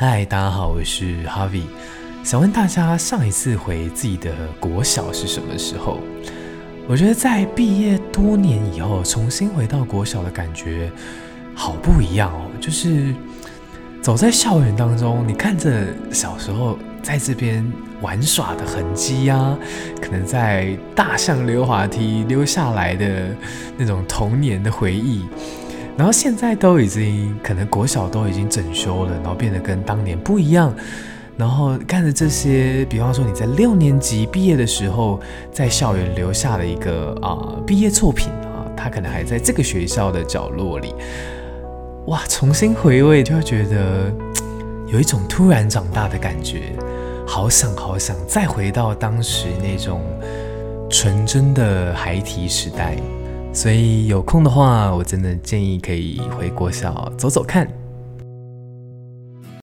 嗨，大家好，我是 Harvie。想问大家，上一次回自己的国小是什么时候？我觉得在毕业多年以后，重新回到国小的感觉好不一样哦。就是走在校园当中，你看着小时候在这边玩耍的痕迹、啊，可能在大象溜滑梯溜下来的那种童年的回忆。然后现在都已经可能国小都已经整修了，然后变得跟当年不一样。然后看着这些，比方说你在六年级毕业的时候，在校园留下的一个啊、毕业作品啊，它可能还在这个学校的角落里。哇，重新回味就会觉得有一种突然长大的感觉，好想好想再回到当时那种纯真的孩提时代。所以有空的话，我真的建议可以回国小走走看。